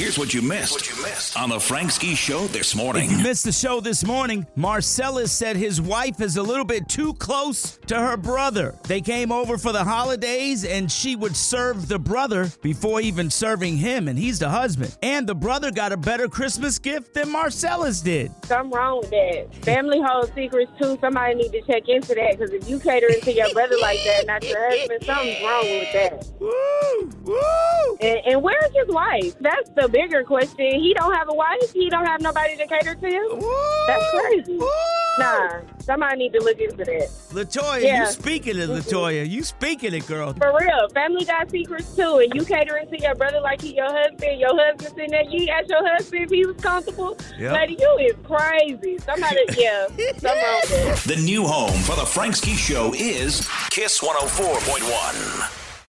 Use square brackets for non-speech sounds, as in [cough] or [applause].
Here's what you missed, what you missed on the Frank Ski Show this morning. If you missed the show this morning, Marcellus said his wife is a little bit too close to her brother. They came over for the holidays and she would serve the brother before even serving him, and he's the husband. And the brother got a better Christmas gift than Marcellus did. Something wrong with that. Family holds secrets too. Somebody need to check into that because if you catering to your brother like that, not your husband, something's wrong with that. Woo! Woo! And, and where's his wife? That's the bigger question. He don't have a wife. He don't have nobody to cater to. Woo! That's crazy. Woo! Nah, somebody need to look into that. Latoya, Yeah. you speaking it, Latoya. You speaking it, girl. For real, family got secrets too, and you catering to your brother like he your husband. Your husband sitting there, you ask your husband if he was comfortable. Yep. Lady, you is crazy. Somebody, [laughs] yeah, something wrong. The new home for the Frank Ski Show is Kiss 104.1.